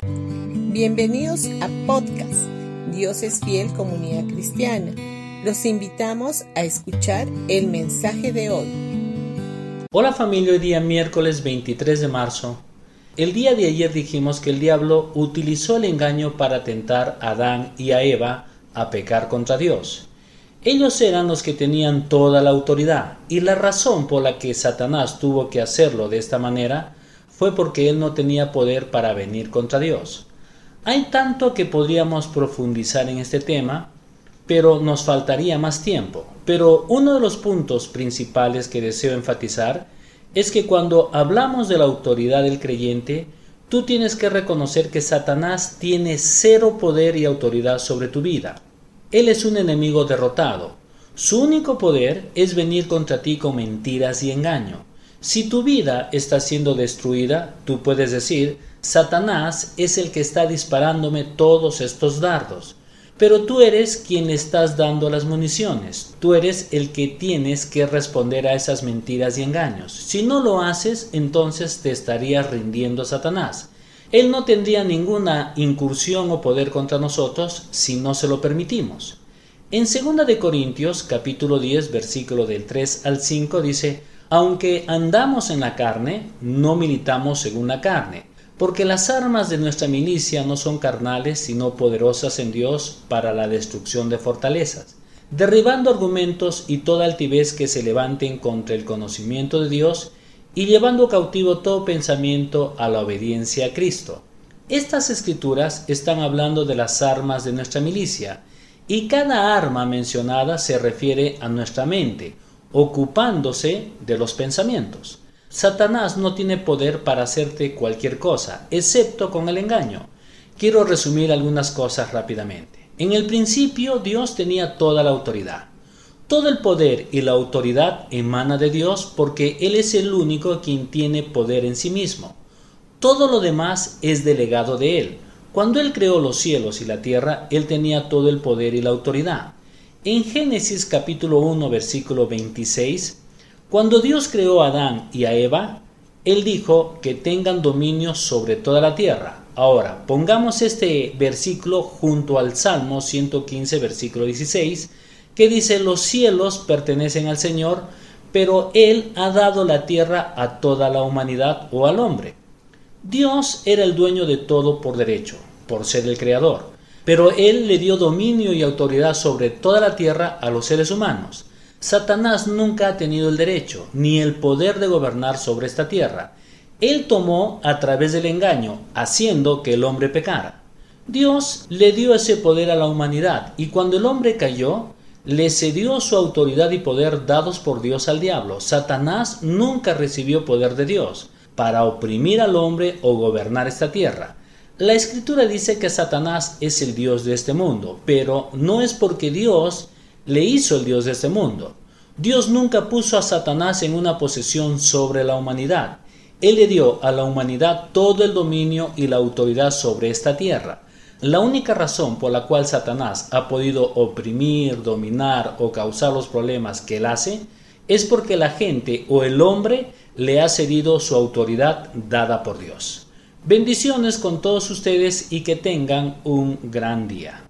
Bienvenidos a podcast Dios es fiel comunidad cristiana. Los invitamos a escuchar el mensaje de hoy. Hola familia, hoy día miércoles 23 de marzo. El día de ayer dijimos que el diablo utilizó el engaño para tentar a Adán y a Eva a pecar contra Dios. Ellos eran los que tenían toda la autoridad, y la razón por la que Satanás tuvo que hacerlo de esta manera fue porque él no tenía poder para venir contra Dios. Hay tanto que podríamos profundizar en este tema, pero nos faltaría más tiempo. Pero uno de los puntos principales que deseo enfatizar es que cuando hablamos de la autoridad del creyente, tú tienes que reconocer que Satanás tiene cero poder y autoridad sobre tu vida. Él es un enemigo derrotado. Su único poder es venir contra ti con mentiras y engaño. Si tu vida está siendo destruida, tú puedes decir, Satanás es el que está disparándome todos estos dardos. Pero tú eres quien le estás dando las municiones. Tú eres el que tienes que responder a esas mentiras y engaños. Si no lo haces, entonces te estarías rindiendo a Satanás. Él no tendría ninguna incursión o poder contra nosotros si no se lo permitimos. En 2 de Corintios capítulo 10 versículo del 3 al 5 dice, aunque andamos en la carne, no militamos según la carne, porque las armas de nuestra milicia no son carnales, sino poderosas en Dios para la destrucción de fortalezas, derribando argumentos y toda altivez que se levanten contra el conocimiento de Dios y llevando cautivo todo pensamiento a la obediencia a Cristo. Estas escrituras están hablando de las armas de nuestra milicia, y cada arma mencionada se refiere a nuestra mente, ocupándose de los pensamientos. Satanás no tiene poder para hacerte cualquier cosa, excepto con el engaño. Quiero resumir algunas cosas rápidamente. En el principio Dios tenía toda la autoridad. Todo el poder y la autoridad emana de Dios porque Él es el único quien tiene poder en sí mismo. Todo lo demás es delegado de Él. Cuando Él creó los cielos y la tierra, Él tenía todo el poder y la autoridad. En Génesis capítulo 1 versículo 26, cuando Dios creó a Adán y a Eva, Él dijo que tengan dominio sobre toda la tierra. Ahora, pongamos este versículo junto al Salmo 115 versículo 16, que dice, los cielos pertenecen al Señor, pero Él ha dado la tierra a toda la humanidad o al hombre. Dios era el dueño de todo por derecho, por ser el creador, pero Él le dio dominio y autoridad sobre toda la tierra a los seres humanos. Satanás nunca ha tenido el derecho ni el poder de gobernar sobre esta tierra. Él tomó a través del engaño, haciendo que el hombre pecara. Dios le dio ese poder a la humanidad y cuando el hombre cayó, le cedió su autoridad y poder dados por Dios al diablo. Satanás nunca recibió poder de Dios para oprimir al hombre o gobernar esta tierra. La escritura dice que Satanás es el Dios de este mundo, pero no es porque Dios le hizo el Dios de este mundo. Dios nunca puso a Satanás en una posesión sobre la humanidad. Él le dio a la humanidad todo el dominio y la autoridad sobre esta tierra. La única razón por la cual Satanás ha podido oprimir, dominar o causar los problemas que él hace es porque la gente o el hombre le ha cedido su autoridad dada por Dios. Bendiciones con todos ustedes y que tengan un gran día.